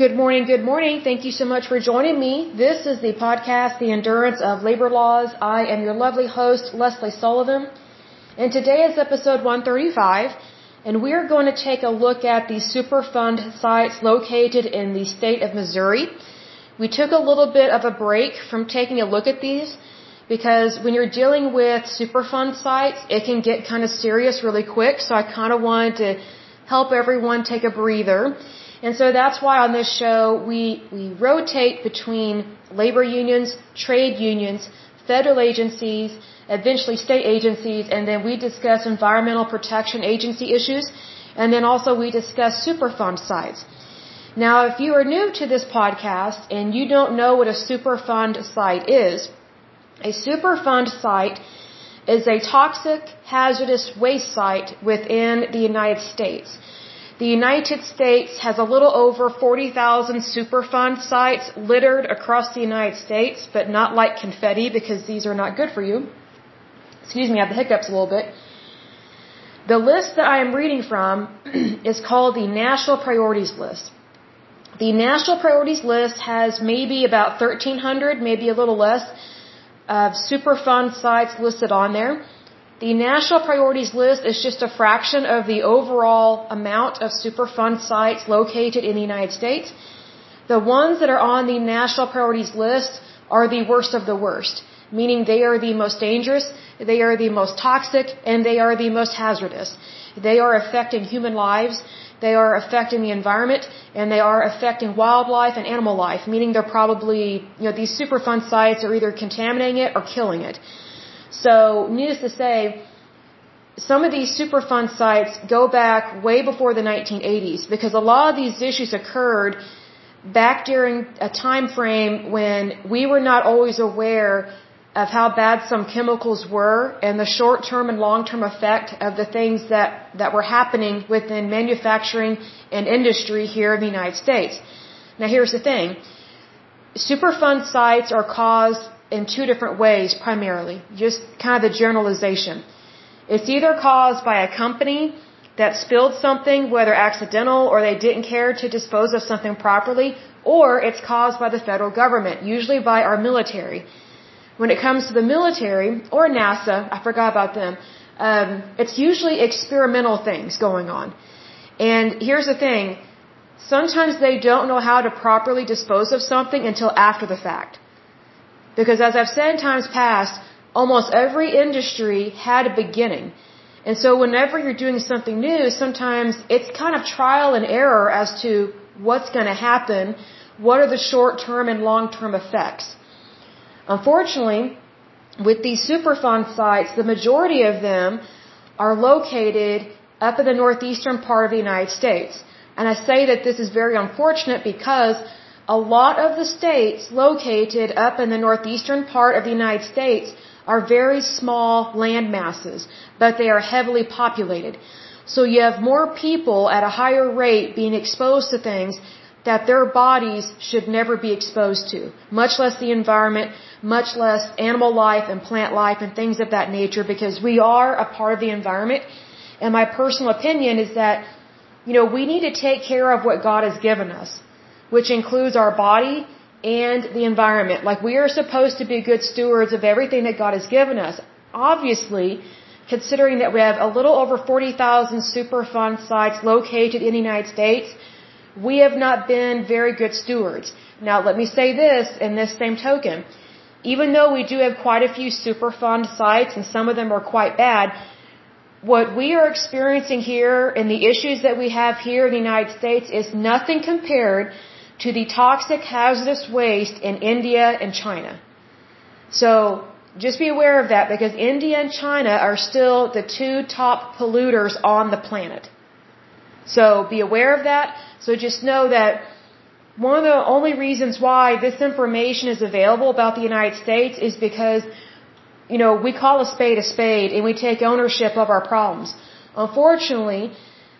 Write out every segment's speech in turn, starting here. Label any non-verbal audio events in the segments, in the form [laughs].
Good morning, good morning. Thank you so much for joining me. This is the podcast, The Endurance of Labor Laws. I am your lovely host, Leslie Sullivan. And today is episode 135, and we're going to take a look at the Superfund sites located in the state of Missouri. We took a little bit of a break from taking a look at these because when you're dealing with Superfund sites, it can get kind of serious really quick. So I kind of wanted to help everyone take a breather. And so that's why on this show we, we rotate between labor unions, trade unions, federal agencies, eventually state agencies, and then we discuss environmental protection agency issues, and then also we discuss Superfund sites. Now, if you are new to this podcast and you don't know what a Superfund site is, a Superfund site is a toxic, hazardous waste site within the United States. The United States has a little over 40,000 Superfund sites littered across the United States, but not like confetti because these are not good for you. Excuse me, I have the hiccups a little bit. The list that I am reading from [clears throat] is called the National Priorities List. The National Priorities List has maybe about 1,300, maybe a little less, of Superfund sites listed on there. The national priorities list is just a fraction of the overall amount of Superfund sites located in the United States. The ones that are on the national priorities list are the worst of the worst, meaning they are the most dangerous, they are the most toxic, and they are the most hazardous. They are affecting human lives, they are affecting the environment, and they are affecting wildlife and animal life, meaning they're probably, you know, these Superfund sites are either contaminating it or killing it. So, needless to say, some of these Superfund sites go back way before the 1980s because a lot of these issues occurred back during a time frame when we were not always aware of how bad some chemicals were and the short-term and long-term effect of the things that, that were happening within manufacturing and industry here in the United States. Now here's the thing. Superfund sites are caused in two different ways primarily, just kind of the generalization. It's either caused by a company that spilled something, whether accidental or they didn't care to dispose of something properly, or it's caused by the federal government, usually by our military. When it comes to the military or NASA, I forgot about them, um, it's usually experimental things going on. And here's the thing, sometimes they don't know how to properly dispose of something until after the fact. Because as I've said in times past, almost every industry had a beginning. And so whenever you're doing something new, sometimes it's kind of trial and error as to what's going to happen, what are the short-term and long-term effects. Unfortunately, with these Superfund sites, the majority of them are located up in the northeastern part of the United States. And I say that this is very unfortunate because a lot of the states located up in the northeastern part of the United States are very small land masses, but they are heavily populated. So you have more people at a higher rate being exposed to things that their bodies should never be exposed to, much less the environment, much less animal life and plant life and things of that nature because we are a part of the environment. And my personal opinion is that, you know, we need to take care of what God has given us which includes our body and the environment. Like we are supposed to be good stewards of everything that God has given us. Obviously, considering that we have a little over 40,000 Superfund sites located in the United States, we have not been very good stewards. Now, let me say this in this same token. Even though we do have quite a few Superfund sites and some of them are quite bad, what we are experiencing here and the issues that we have here in the United States is nothing compared to the toxic hazardous waste in India and China. So just be aware of that because India and China are still the two top polluters on the planet. So be aware of that. So just know that one of the only reasons why this information is available about the United States is because, you know, we call a spade a spade and we take ownership of our problems. Unfortunately,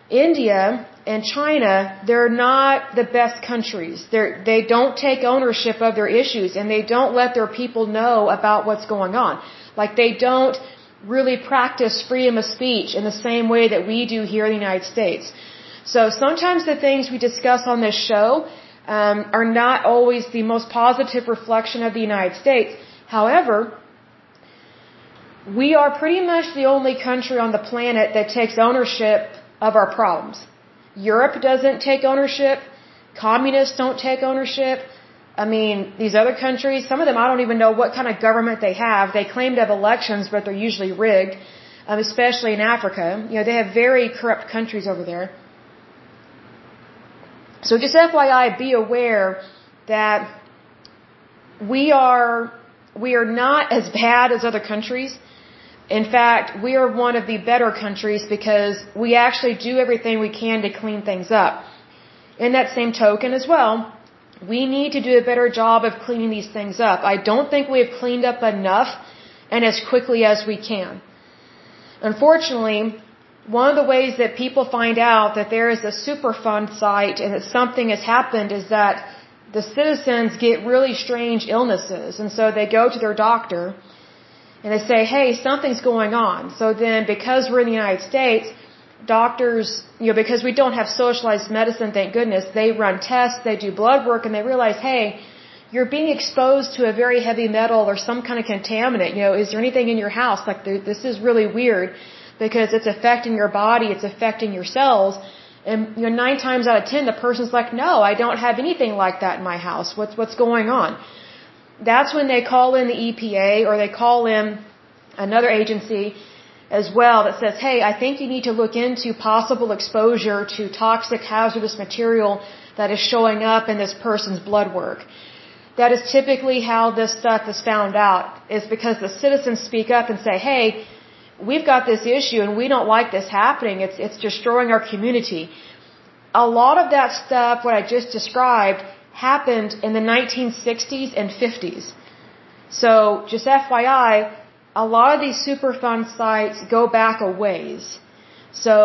India and China, they're not the best countries. They're, they don't take ownership of their issues and they don't let their people know about what's going on. Like they don't really practice freedom of speech in the same way that we do here in the United States. So sometimes the things we discuss on this show um, are not always the most positive reflection of the United States. However, we are pretty much the only country on the planet that takes ownership of our problems. Europe doesn't take ownership. Communists don't take ownership. I mean, these other countries, some of them I don't even know what kind of government they have. They claim to have elections, but they're usually rigged, um, especially in Africa. You know, they have very corrupt countries over there. So just FYI, be aware that we are, we are not as bad as other countries. In fact, we are one of the better countries because we actually do everything we can to clean things up. In that same token as well, we need to do a better job of cleaning these things up. I don't think we have cleaned up enough and as quickly as we can. Unfortunately, one of the ways that people find out that there is a Superfund site and that something has happened is that the citizens get really strange illnesses. And so they go to their doctor and they say, hey, something's going on. So then, because we're in the United States, doctors, you know, because we don't have socialized medicine, thank goodness, they run tests, they do blood work, and they realize, hey, you're being exposed to a very heavy metal or some kind of contaminant. You know, is there anything in your house? Like, this is really weird because it's affecting your body, it's affecting your cells. And you know, nine times out of ten, the person's like, "No, I don't have anything like that in my house. What's what's going on?" That's when they call in the EPA or they call in another agency as well that says, "Hey, I think you need to look into possible exposure to toxic hazardous material that is showing up in this person's blood work." That is typically how this stuff is found out, is because the citizens speak up and say, "Hey, we've got this issue and we don't like this happening. It's, it's destroying our community. A lot of that stuff, what I just described, happened in the 1960s and 50s. So, just FYI, a lot of these Superfund sites go back a ways. So,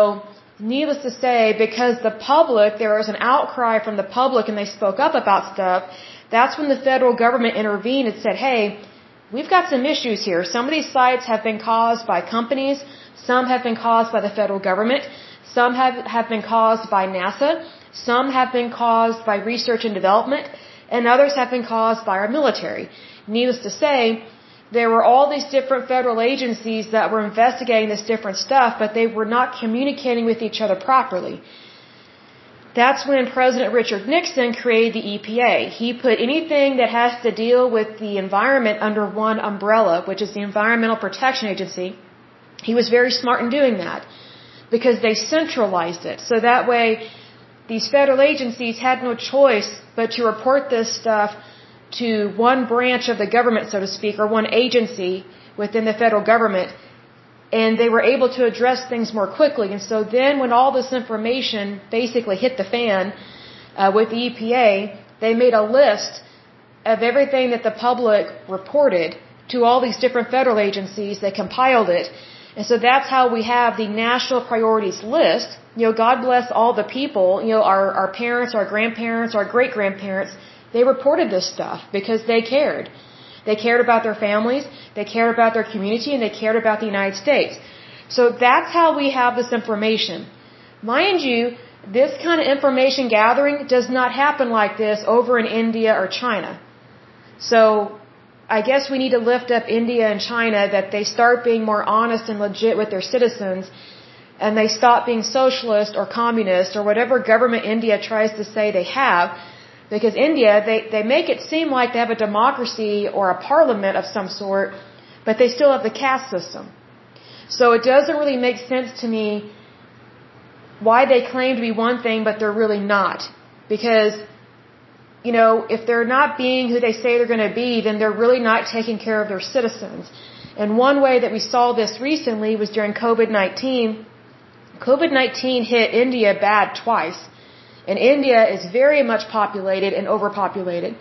needless to say, because the public, there was an outcry from the public and they spoke up about stuff, that's when the federal government intervened and said, hey, We've got some issues here. Some of these sites have been caused by companies, some have been caused by the federal government, some have, have been caused by NASA, some have been caused by research and development, and others have been caused by our military. Needless to say, there were all these different federal agencies that were investigating this different stuff, but they were not communicating with each other properly. That's when President Richard Nixon created the EPA. He put anything that has to deal with the environment under one umbrella, which is the Environmental Protection Agency. He was very smart in doing that because they centralized it. So that way, these federal agencies had no choice but to report this stuff to one branch of the government, so to speak, or one agency within the federal government and they were able to address things more quickly. And so then when all this information basically hit the fan uh, with the EPA, they made a list of everything that the public reported to all these different federal agencies. They compiled it. And so that's how we have the national priorities list. You know, God bless all the people, you know, our, our parents, our grandparents, our great grandparents, they reported this stuff because they cared. They cared about their families, they cared about their community, and they cared about the United States. So that's how we have this information. Mind you, this kind of information gathering does not happen like this over in India or China. So I guess we need to lift up India and China that they start being more honest and legit with their citizens and they stop being socialist or communist or whatever government India tries to say they have because India, they, they make it seem like they have a democracy or a parliament of some sort, but they still have the caste system. So it doesn't really make sense to me why they claim to be one thing, but they're really not. Because, you know, if they're not being who they say they're going to be, then they're really not taking care of their citizens. And one way that we saw this recently was during COVID-19. COVID-19 hit India bad twice. And India is very much populated and overpopulated.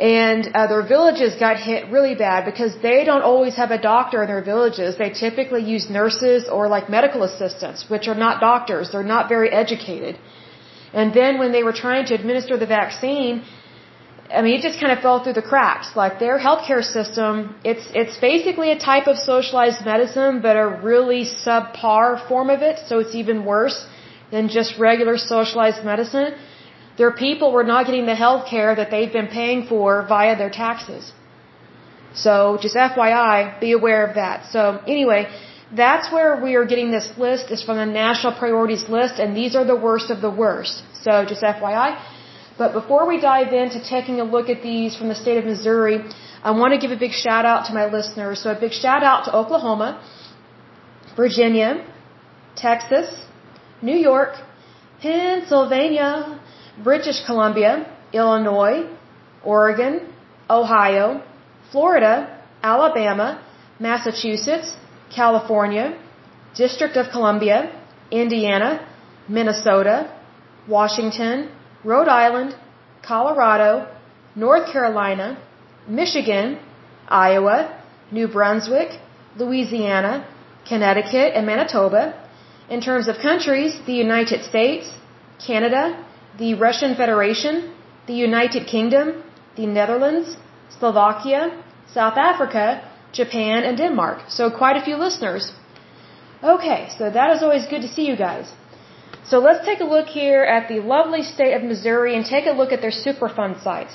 And uh, their villages got hit really bad because they don't always have a doctor in their villages. They typically use nurses or like medical assistants, which are not doctors. They're not very educated. And then when they were trying to administer the vaccine, I mean, it just kind of fell through the cracks. Like their healthcare system, it's it's basically a type of socialized medicine, but a really subpar form of it. So it's even worse than just regular socialized medicine. Their people were not getting the health care that they've been paying for via their taxes. So just FYI, be aware of that. So anyway, that's where we are getting this list is from the national priorities list and these are the worst of the worst. So just FYI. But before we dive into taking a look at these from the state of Missouri, I want to give a big shout out to my listeners. So a big shout out to Oklahoma, Virginia, Texas, New York, Pennsylvania, British Columbia, Illinois, Oregon, Ohio, Florida, Alabama, Massachusetts, California, District of Columbia, Indiana, Minnesota, Washington, Rhode Island, Colorado, North Carolina, Michigan, Iowa, New Brunswick, Louisiana, Connecticut, and Manitoba. In terms of countries, the United States, Canada, the Russian Federation, the United Kingdom, the Netherlands, Slovakia, South Africa, Japan, and Denmark. So quite a few listeners. Okay, so that is always good to see you guys. So let's take a look here at the lovely state of Missouri and take a look at their Superfund sites.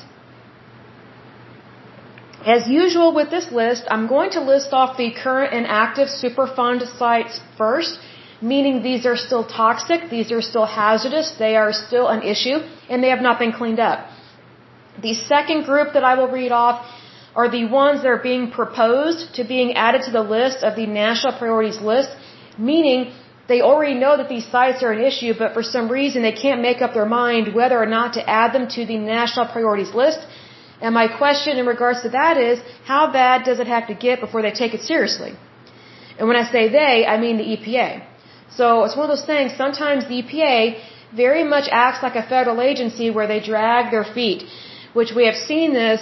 As usual with this list, I'm going to list off the current and active Superfund sites first meaning these are still toxic, these are still hazardous, they are still an issue, and they have not been cleaned up. The second group that I will read off are the ones that are being proposed to being added to the list of the national priorities list, meaning they already know that these sites are an issue, but for some reason they can't make up their mind whether or not to add them to the national priorities list. And my question in regards to that is, how bad does it have to get before they take it seriously? And when I say they, I mean the EPA. So it's one of those things, sometimes the EPA very much acts like a federal agency where they drag their feet, which we have seen this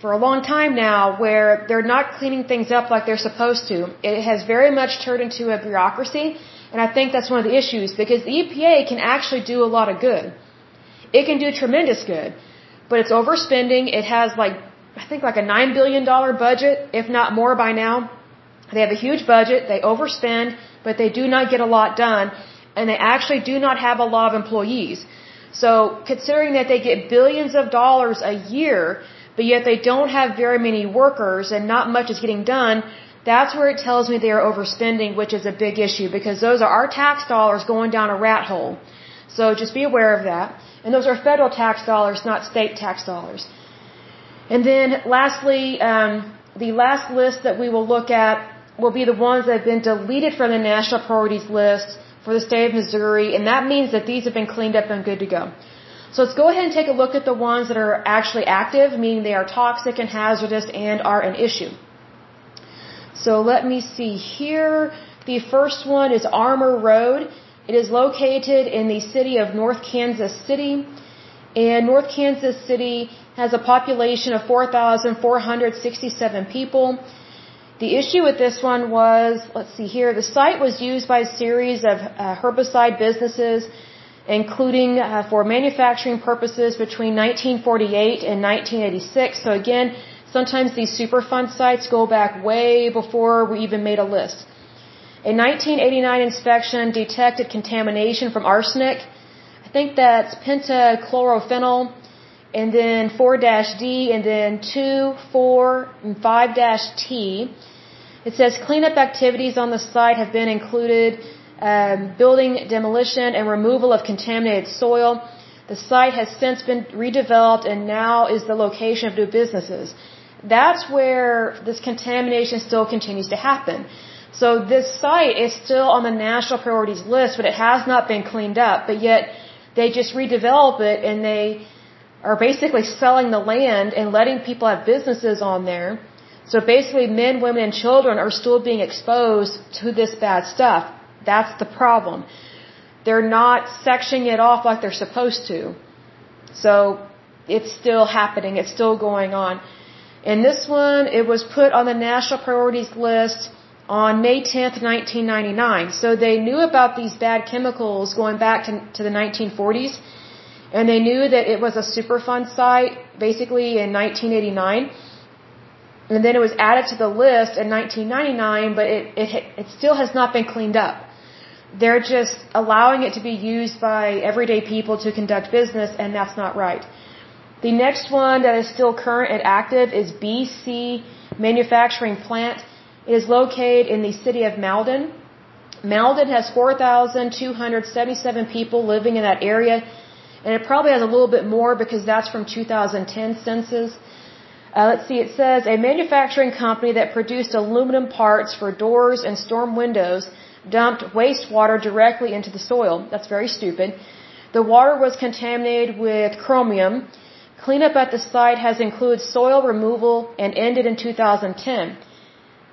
for a long time now where they're not cleaning things up like they're supposed to. It has very much turned into a bureaucracy, and I think that's one of the issues because the EPA can actually do a lot of good. It can do tremendous good, but it's overspending. It has like, I think like a $9 billion budget, if not more by now. They have a huge budget, they overspend, but they do not get a lot done, and they actually do not have a lot of employees. So, considering that they get billions of dollars a year, but yet they don't have very many workers and not much is getting done, that's where it tells me they are overspending, which is a big issue because those are our tax dollars going down a rat hole. So just be aware of that. And those are federal tax dollars, not state tax dollars. And then lastly, um, the last list that we will look at will be the ones that have been deleted from the national priorities list for the state of Missouri, and that means that these have been cleaned up and good to go. So let's go ahead and take a look at the ones that are actually active, meaning they are toxic and hazardous and are an issue. So let me see here. The first one is Armour Road. It is located in the city of North Kansas City. And North Kansas City has a population of 4,467 people. The issue with this one was, let's see here, the site was used by a series of uh, herbicide businesses, including uh, for manufacturing purposes between 1948 and 1986. So again, sometimes these Superfund sites go back way before we even made a list. A 1989 inspection detected contamination from arsenic. I think that's pentachlorophenol, and then 4-D, and then 2, 4, and 5-T. It says cleanup activities on the site have been included um, building demolition and removal of contaminated soil. The site has since been redeveloped and now is the location of new businesses. That's where this contamination still continues to happen. So this site is still on the national priorities list, but it has not been cleaned up. But yet they just redevelop it and they are basically selling the land and letting people have businesses on there so basically, men, women, and children are still being exposed to this bad stuff. That's the problem. They're not sectioning it off like they're supposed to. So it's still happening. It's still going on. And this one, it was put on the national priorities list on May 10th, 1999. So they knew about these bad chemicals going back to, to the 1940s. And they knew that it was a Superfund site basically in 1989 and then it was added to the list in 1999, but it, it, it still has not been cleaned up. They're just allowing it to be used by everyday people to conduct business, and that's not right. The next one that is still current and active is BC Manufacturing Plant. It is located in the city of Malden. Malden has 4,277 people living in that area, and it probably has a little bit more because that's from 2010 census. Uh, let's see, it says a manufacturing company that produced aluminum parts for doors and storm windows dumped wastewater directly into the soil. That's very stupid. The water was contaminated with chromium. Cleanup at the site has included soil removal and ended in 2010.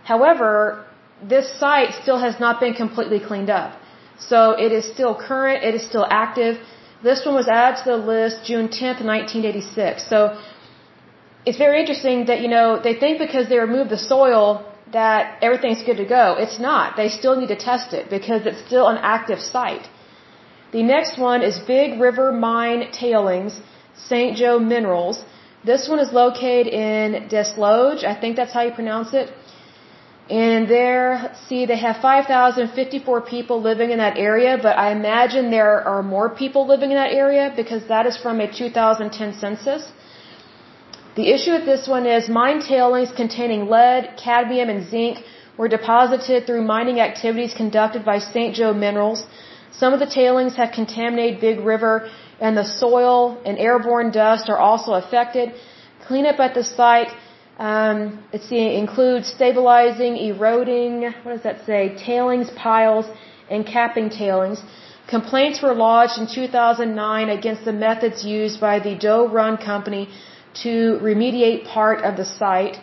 However, this site still has not been completely cleaned up. So it is still current, it is still active. This one was added to the list June 10th, 1986. So it's very interesting that, you know, they think because they removed the soil that everything's good to go. It's not. They still need to test it because it's still an active site. The next one is Big River Mine Tailings, St. Joe Minerals. This one is located in Desloge. I think that's how you pronounce it. And there, see, they have 5,054 people living in that area, but I imagine there are more people living in that area because that is from a 2010 census. The issue with this one is mine tailings containing lead, cadmium, and zinc were deposited through mining activities conducted by St. Joe Minerals. Some of the tailings have contaminated Big River, and the soil and airborne dust are also affected. Cleanup at the site um, let's see, includes stabilizing, eroding, what does that say, tailings piles, and capping tailings. Complaints were lodged in 2009 against the methods used by the Doe Run Company to remediate part of the site.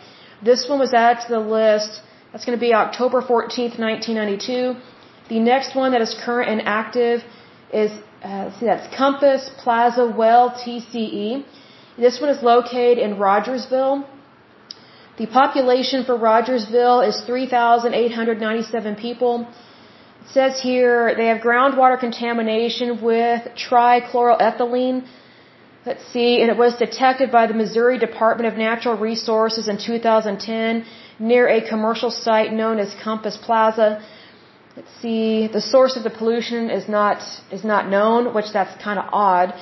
This one was added to the list. That's going to be October 14th, 1992. The next one that is current and active is, uh, see, that's Compass Plaza Well TCE. This one is located in Rogersville. The population for Rogersville is 3,897 people. It says here they have groundwater contamination with trichloroethylene Let's see, and it was detected by the Missouri Department of Natural Resources in 2010 near a commercial site known as Compass Plaza. Let's see, the source of the pollution is not is not known, which that's kind of odd.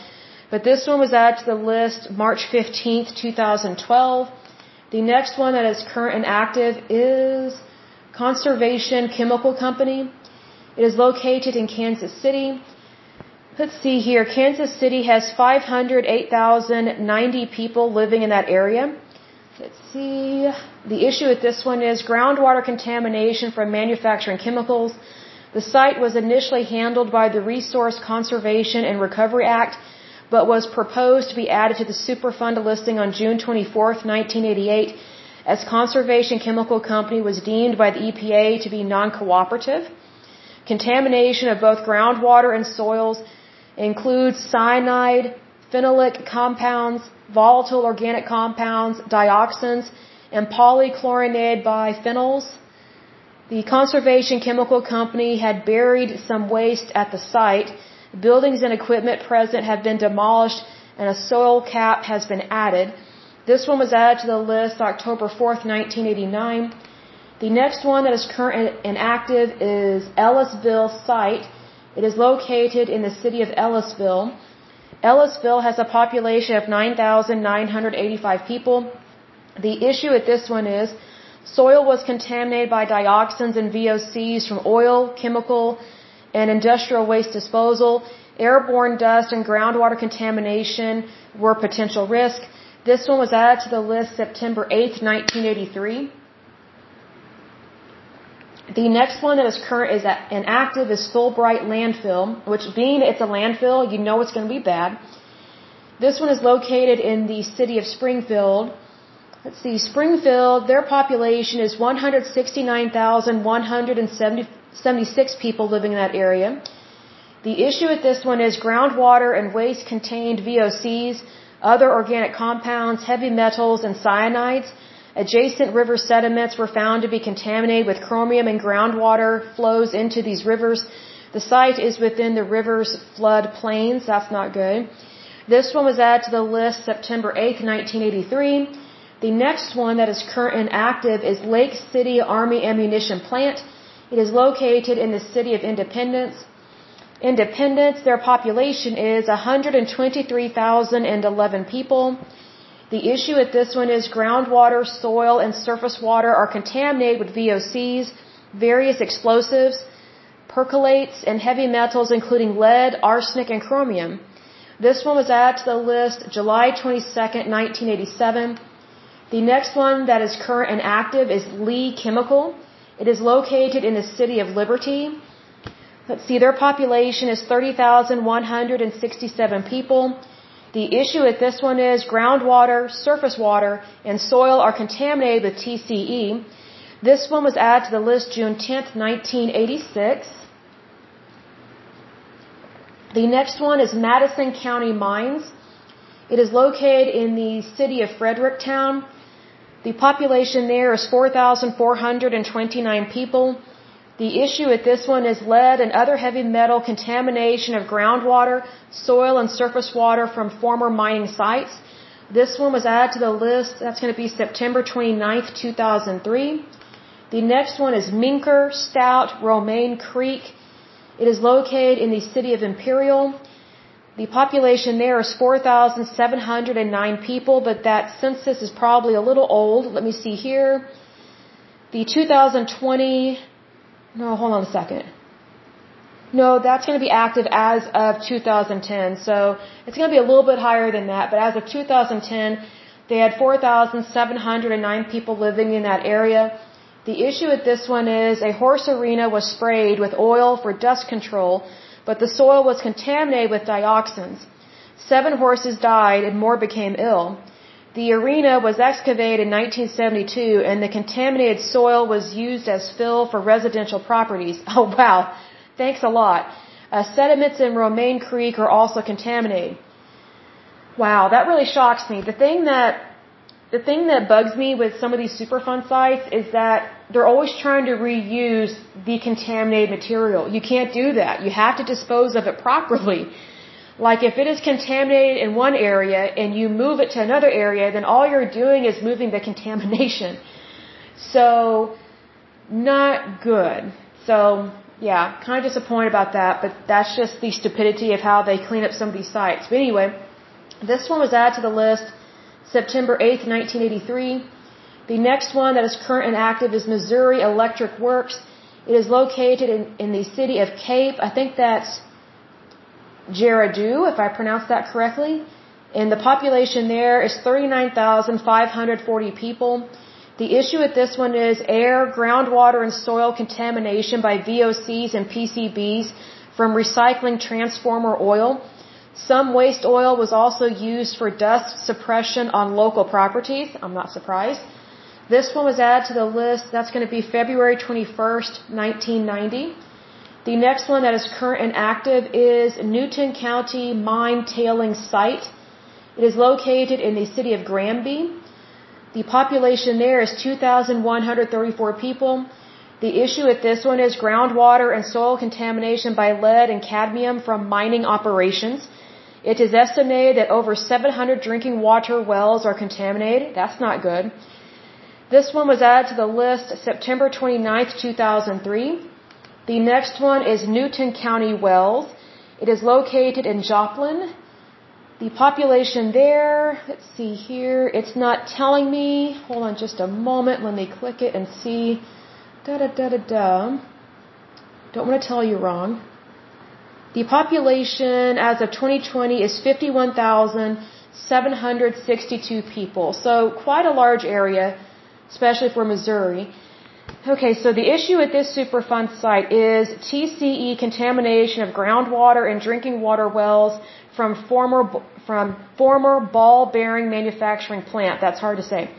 But this one was added to the list March 15th, 2012. The next one that is current and active is Conservation Chemical Company. It is located in Kansas City. Let's see here. Kansas City has 508,090 people living in that area. Let's see. The issue with this one is groundwater contamination from manufacturing chemicals. The site was initially handled by the Resource Conservation and Recovery Act, but was proposed to be added to the Superfund listing on June 24, 1988, as Conservation Chemical Company was deemed by the EPA to be non-cooperative. Contamination of both groundwater and soils includes cyanide, phenolic compounds, volatile organic compounds, dioxins, and polychlorinated biphenyls. The Conservation Chemical Company had buried some waste at the site. Buildings and equipment present have been demolished and a soil cap has been added. This one was added to the list October 4th, 1989. The next one that is current and active is Ellisville site. It is located in the city of Ellisville. Ellisville has a population of 9,985 people. The issue with this one is soil was contaminated by dioxins and VOCs from oil, chemical, and industrial waste disposal. Airborne dust and groundwater contamination were potential risk. This one was added to the list September 8, 1983. The next one that is current is an active is Fulbright landfill, which being it's a landfill, you know it's going to be bad. This one is located in the city of Springfield. Let's see, Springfield, their population is 169,176 people living in that area. The issue with this one is groundwater and waste contained VOCs, other organic compounds, heavy metals, and cyanides. Adjacent river sediments were found to be contaminated with chromium and groundwater flows into these rivers. The site is within the river's flood plains. That's not good. This one was added to the list September 8, 1983. The next one that is current and active is Lake City Army Ammunition Plant. It is located in the city of Independence. Independence, their population is 123,011 people. The issue at this one is groundwater, soil, and surface water are contaminated with VOCs, various explosives, perchlorates, and heavy metals including lead, arsenic, and chromium. This one was added to the list July 22, 1987. The next one that is current and active is Lee Chemical. It is located in the city of Liberty. Let's see, their population is 30,167 people. The issue with this one is groundwater, surface water, and soil are contaminated with TCE. This one was added to the list June 10th, 1986. The next one is Madison County Mines. It is located in the city of Fredericktown. The population there is 4,429 people. The issue with this one is lead and other heavy metal contamination of groundwater, soil, and surface water from former mining sites. This one was added to the list. That's going to be September 29th, 2003. The next one is Minker, Stout, Romaine Creek. It is located in the city of Imperial. The population there is 4,709 people, but that census is probably a little old. Let me see here. The 2020, no, hold on a second. No, that's going to be active as of 2010. So it's going to be a little bit higher than that, but as of 2010, they had 4,709 people living in that area. The issue with this one is a horse arena was sprayed with oil for dust control, but the soil was contaminated with dioxins. Seven horses died and more became ill. The arena was excavated in 1972 and the contaminated soil was used as fill for residential properties. [laughs] Oh wow. Thanks a lot. Uh, sediments in Romaine Creek are also contaminated. Wow, that really shocks me. The thing that the thing that bugs me with some of these Superfund sites is that they're always trying to reuse the contaminated material. You can't do that. You have to dispose of it [laughs] properly. Like if it is contaminated in one area and you move it to another area, then all you're doing is moving the [laughs] contamination. So, not good. So, yeah, kind of disappointed about that, but that's just the stupidity of how they clean up some of these sites. But anyway, this one was added to the list September 8th, 1983. The next one that is current and active is Missouri Electric Works. It is located in, in the city of Cape. I think that's Girardeau, if I pronounce that correctly. And the population there is 39,540 people. The issue with this one is air, groundwater, and soil contamination by VOCs and PCBs from recycling transformer oil. Some waste oil was also used for dust suppression on local properties. I'm not surprised. This one was added to the list. That's going to be February 21st, 1990. The next one that is current and active is Newton County Mine Tailing Site. It is located in the city of Granby. The population there is 2,134 people. The issue with this one is groundwater and soil contamination by lead and cadmium from mining operations. It is estimated that over 700 drinking water wells are contaminated. That's not good. This one was added to the list September 29, 2003. The next one is Newton County Wells. It is located in Joplin. The population there, let's see here, it's not telling me. Hold on just a moment. Let me click it and see. Da da da da da. Don't want to tell you wrong. The population as of 2020 is 51,762 people. So quite a large area, especially for Missouri. Okay, so the issue at this Superfund site is TCE contamination of groundwater and drinking water wells from former from former ball bearing manufacturing plant. That's hard to say.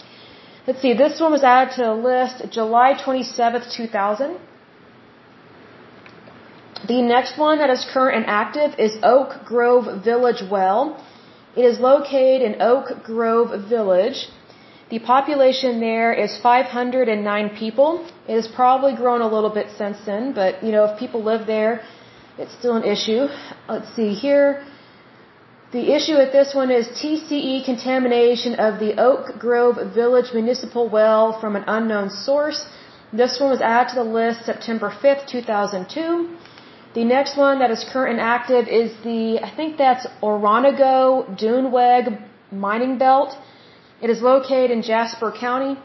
Let's see. This one was added to the list July 27th, 2000. The next one that is current and active is Oak Grove Village Well. It is located in Oak Grove Village. The population there is 509 people. It has probably grown a little bit since then, but you know, if people live there, it's still an issue. Let's see here. The issue with this one is TCE contamination of the Oak Grove Village Municipal Well from an unknown source. This one was added to the list September 5th, 2002. The next one that is current and active is the, I think that's Oronogo Duenweg mining belt. It is located in Jasper County.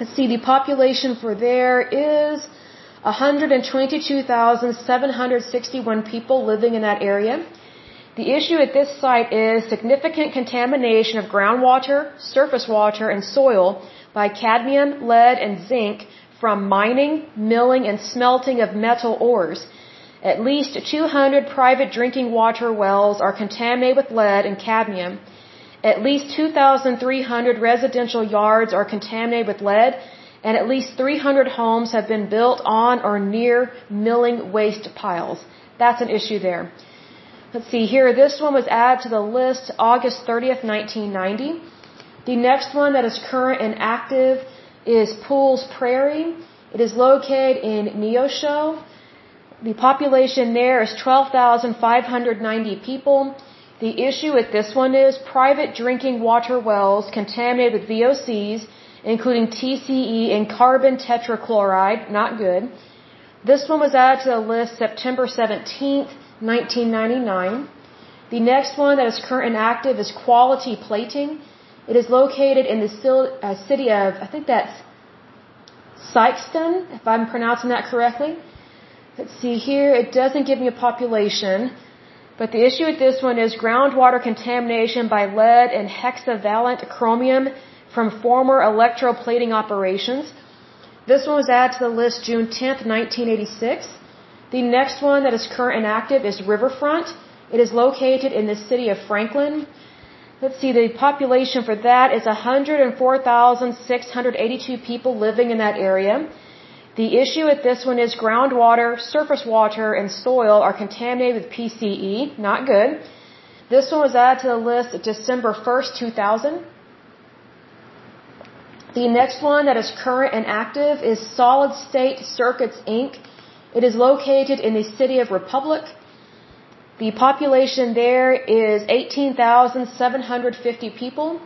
Let's see, the population for there is 122,761 people living in that area. The issue at this site is significant contamination of groundwater, surface water, and soil by cadmium, lead, and zinc from mining, milling, and smelting of metal ores. At least 200 private drinking water wells are contaminated with lead and cadmium. At least 2,300 residential yards are contaminated with lead, and at least 300 homes have been built on or near milling waste piles. That's an issue there. Let's see here. This one was added to the list August 30th, 1990. The next one that is current and active is Pools Prairie. It is located in Neosho. The population there is 12,590 people. The issue with this one is private drinking water wells contaminated with VOCs, including TCE and carbon tetrachloride, not good. This one was added to the list September 17th, 1999. The next one that is current and active is Quality Plating. It is located in the uh, city of, I think that's Sykeston, if I'm pronouncing that correctly. Let's see here, it doesn't give me a population, but the issue with this one is groundwater contamination by lead and hexavalent chromium from former electroplating operations. This one was added to the list June 10th, 1986. The next one that is current and active is Riverfront. It is located in the city of Franklin. Let's see, the population for that is 104,682 people living in that area. The issue with this one is groundwater, surface water, and soil are contaminated with PCE. Not good. This one was added to the list December 1st, 2000. The next one that is current and active is Solid State Circuits Inc. It is located in the city of Republic. The population there is 18,750 people.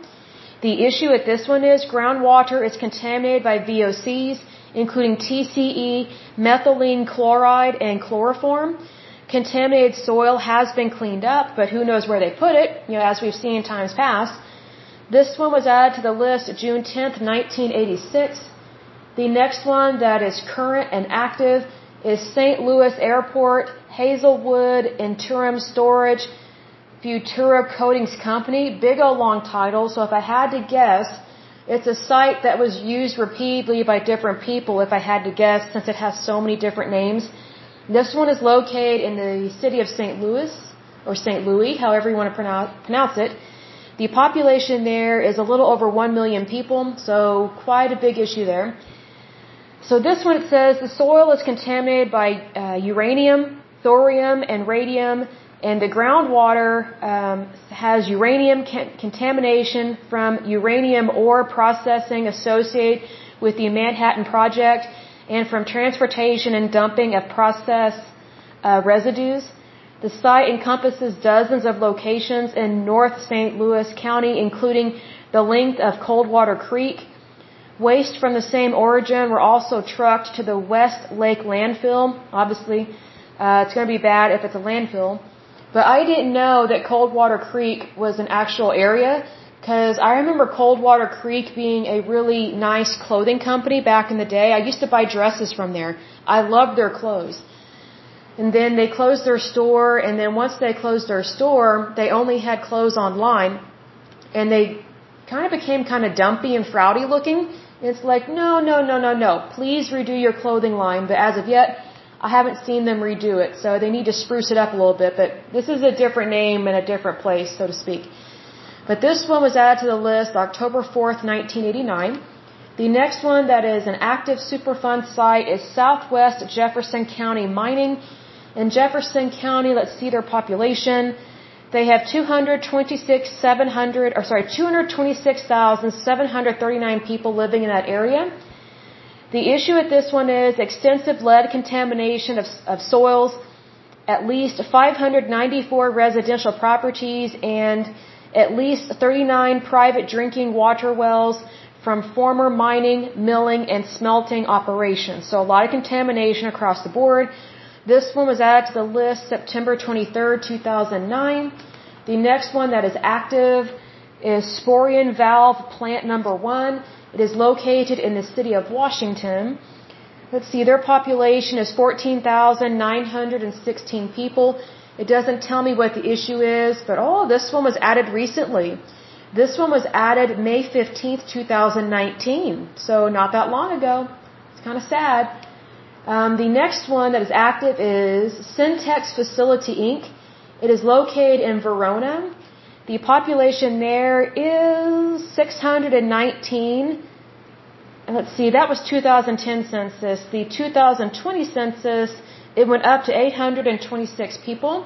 The issue at this one is groundwater is contaminated by VOCs, including TCE, methylene chloride, and chloroform. Contaminated soil has been cleaned up, but who knows where they put it, you know, as we've seen in times past. This one was added to the list June 10th, 1986. The next one that is current and active is St. Louis Airport, Hazelwood, Interim Storage, Futura Coatings Company. Big old long title, so if I had to guess, it's a site that was used repeatedly by different people, if I had to guess, since it has so many different names. This one is located in the city of St. Louis, or St. Louis, however you want to pronounce it. The population there is a little over 1 million people, so quite a big issue there. So this one says the soil is contaminated by uh, uranium, thorium, and radium, and the groundwater um, has uranium contamination from uranium ore processing associated with the Manhattan Project and from transportation and dumping of process uh, residues. The site encompasses dozens of locations in North St. Louis County, including the length of Coldwater Creek, Waste from the same origin were also trucked to the West Lake landfill. Obviously, uh, it's going to be bad if it's a landfill. But I didn't know that Coldwater Creek was an actual area because I remember Coldwater Creek being a really nice clothing company back in the day. I used to buy dresses from there. I loved their clothes. And then they closed their store, and then once they closed their store, they only had clothes online, and they kind of became kind of dumpy and frowdy looking. It's like, no, no, no, no, no. Please redo your clothing line. But as of yet, I haven't seen them redo it. So they need to spruce it up a little bit. But this is a different name and a different place, so to speak. But this one was added to the list October 4th, 1989. The next one that is an active Superfund site is Southwest Jefferson County Mining. In Jefferson County, let's see their population. They have 226,700, or sorry, 226,739 people living in that area. The issue with this one is extensive lead contamination of, of soils, at least 594 residential properties, and at least 39 private drinking water wells from former mining, milling, and smelting operations. So a lot of contamination across the board. This one was added to the list September 23rd, 2009. The next one that is active is Sporlan Valve Plant Number 1. It is located in the city of Washington. Let's see, their population is 14,916 people. It doesn't tell me what the issue is, but oh, this one was added recently. This one was added May 15th, 2019. So not that long ago. It's kind of sad. Um, the next one that is active is Syntex Facility Inc. It is located in Verona. The population there is 619. Let's see, that was 2010 census. The 2020 census, it went up to 826 people.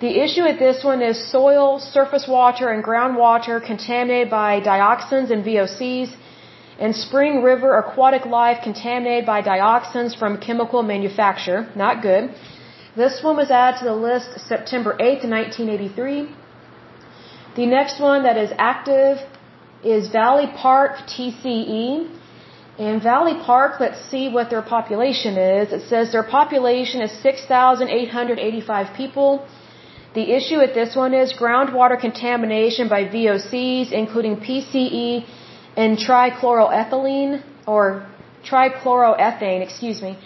The issue with this one is soil, surface water, and groundwater contaminated by dioxins and VOCs, and spring river aquatic life contaminated by dioxins from chemical manufacture. Not good. This one was added to the list September 8th, 1983. The next one that is active is Valley Park TCE. And Valley Park, let's see what their population is. It says their population is 6,885 people. The issue with this one is groundwater contamination by VOCs, including PCE and trichloroethylene, or trichloroethane, excuse me.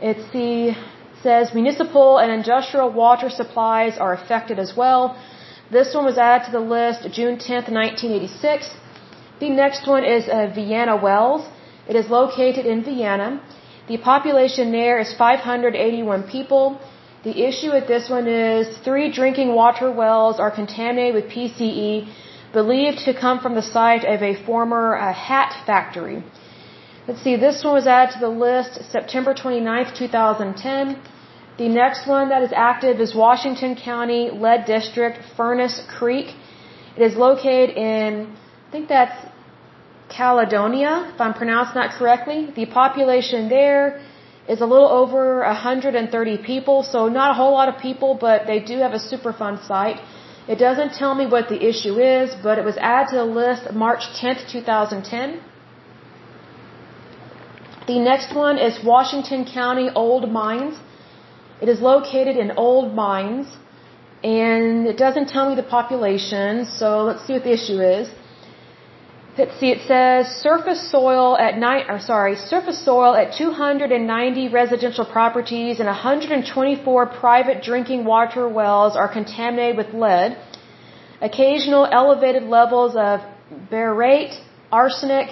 It's the, says municipal and industrial water supplies are affected as well. This one was added to the list June 10th, 1986. The next one is uh, Vienna Wells. It is located in Vienna. The population there is 581 people. The issue with this one is three drinking water wells are contaminated with PCE, believed to come from the site of a former uh, hat factory. Let's see, this one was added to the list September 29th, 2010. The next one that is active is Washington County Lead District, Furnace Creek. It is located in, I think that's Caledonia, if I'm pronouncing that correctly. The population there is a little over 130 people, so not a whole lot of people, but they do have a Superfund site. It doesn't tell me what the issue is, but it was added to the list March 10th, 2010. The next one is Washington County Old Mines. It is located in Old Mines, and it doesn't tell me the population, so let's see what the issue is. Let's see, it says surface soil at nine, or sorry, surface soil at 290 residential properties and 124 private drinking water wells are contaminated with lead. Occasional elevated levels of barite, arsenic,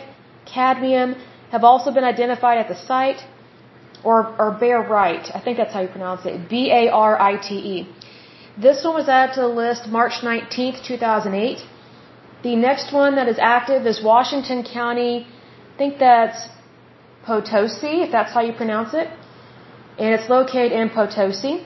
cadmium have also been identified at the site, or, or barite. I think that's how you pronounce it. B-A-R-I-T-E. This one was added to the list March 19th, 2008. The next one that is active is Washington County. I think that's Potosi, if that's how you pronounce it. And it's located in Potosi.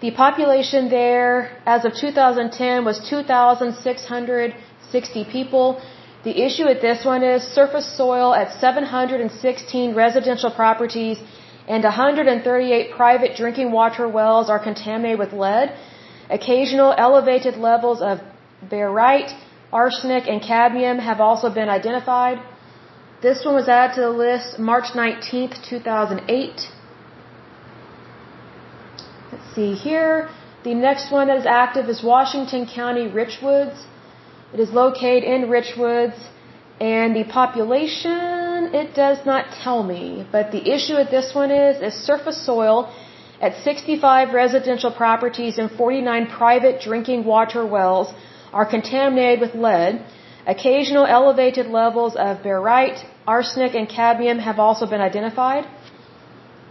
The population there, as of 2010, was 2,660 people. The issue with this one is surface soil at 716 residential properties and 138 private drinking water wells are contaminated with lead. Occasional elevated levels of barite, Arsenic and cadmium have also been identified. This one was added to the list March 19th, 2008. Let's see here. The next one that is active is Washington County Richwoods. It is located in Richwoods and the population, it does not tell me, but the issue with this one is, is surface soil at 65 residential properties and 49 private drinking water wells are contaminated with lead. Occasional elevated levels of barite, arsenic, and cadmium have also been identified.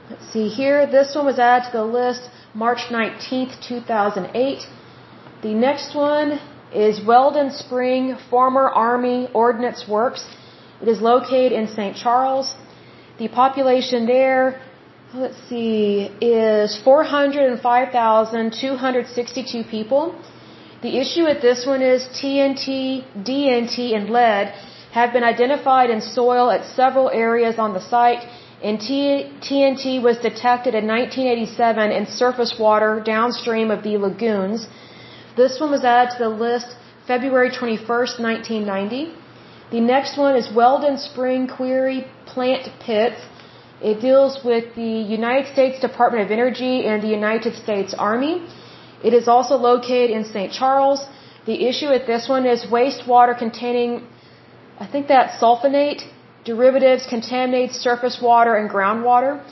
Let's see here. This one was added to the list March 19th, 2008. The next one is Weldon Spring Former Army Ordnance Works. It is located in St. Charles. The population there, let's see, is 405,262 people. The issue with this one is TNT, DNT, and lead have been identified in soil at several areas on the site, and TNT was detected in 1987 in surface water downstream of the lagoons. This one was added to the list February 21st, 1990. The next one is Weldon Spring Quarry Plant Pits. It deals with the United States Department of Energy and the United States Army. It is also located in St. Charles. The issue with this one is wastewater containing, I think that sulfonate, derivatives contaminate surface water and groundwater.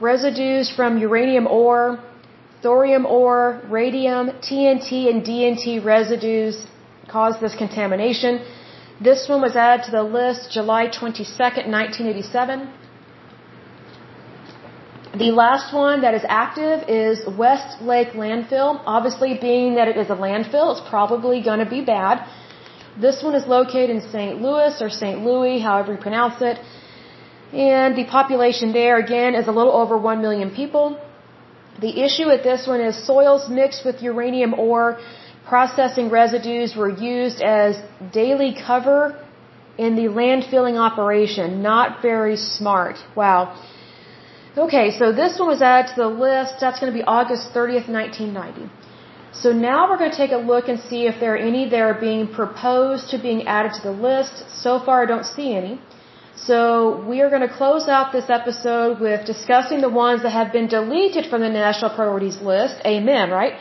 Residues from uranium ore, thorium ore, radium, TNT, and DNT residues cause this contamination. This one was added to the list July 22nd, 1987. The last one that is active is West Lake Landfill. Obviously, being that it is a landfill, it's probably going to be bad. This one is located in St. Louis or St. Louis, however you pronounce it. And the population there, again, is a little over 1 million people. The issue with this one is soils mixed with uranium ore processing residues were used as daily cover in the landfilling operation. Not very smart. Wow. Okay, so this one was added to the list. That's going to be August 30th, 1990. So now we're going to take a look and see if there are any that are being proposed to being added to the list. So far, I don't see any. So we are going to close out this episode with discussing the ones that have been deleted from the national priorities list. Amen, right?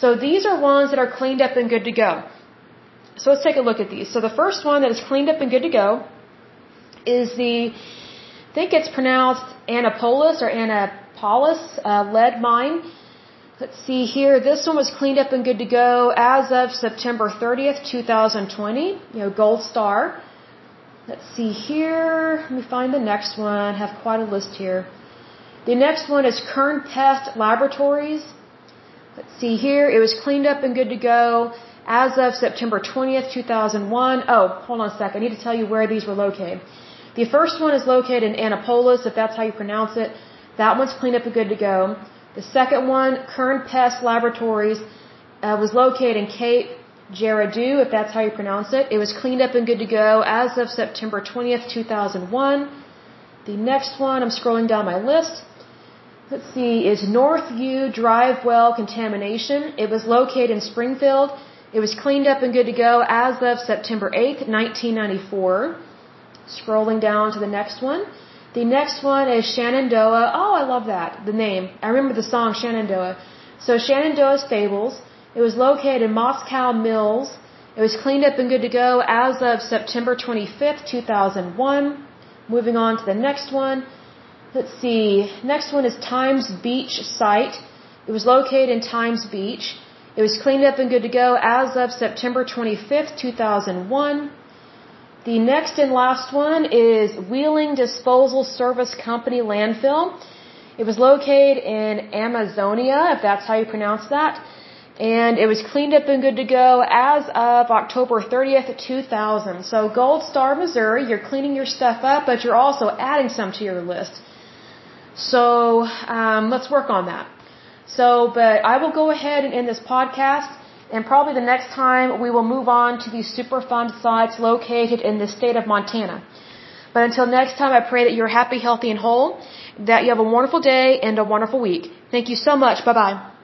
So these are ones that are cleaned up and good to go. So let's take a look at these. So the first one that is cleaned up and good to go is the I think it's pronounced Annapolis or Annapolis uh, lead mine. Let's see here. This one was cleaned up and good to go as of September 30th, 2020. You know, gold star. Let's see here. Let me find the next one. I have quite a list here. The next one is Kern Pest Laboratories. Let's see here. It was cleaned up and good to go as of September 20th, 2001. Oh, hold on a sec. I need to tell you where these were located. The first one is located in Annapolis, if that's how you pronounce it. That one's cleaned up and good to go. The second one, Kern Pest Laboratories, uh, was located in Cape Girardeau, if that's how you pronounce it. It was cleaned up and good to go as of September 20th, 2001. The next one, I'm scrolling down my list. Let's see, is North-U Drive Well Contamination. It was located in Springfield. It was cleaned up and good to go as of September 8th, 1994. Scrolling down to the next one. The next one is Shenandoah. Oh, I love that. The name. I remember the song Shenandoah. So Shenandoah Stables. It was located in Moscow Mills. It was cleaned up and good to go as of September 25th, 2001. Moving on to the next one. Let's see. Next one is Times Beach site. It was located in Times Beach. It was cleaned up and good to go as of September 25th, 2001. The next and last one is Wheeling Disposal Service Company landfill. It was located in Amazonia, if that's how you pronounce that. And it was cleaned up and good to go as of October 30th, 2000. So Gold Star, Missouri, you're cleaning your stuff up, but you're also adding some to your list. So um, let's work on that. So, but I will go ahead and end this podcast. And probably the next time we will move on to these Superfund sites located in the state of Montana. But until next time, I pray that you're happy, healthy, and whole, that you have a wonderful day and a wonderful week. Thank you so much. Bye bye.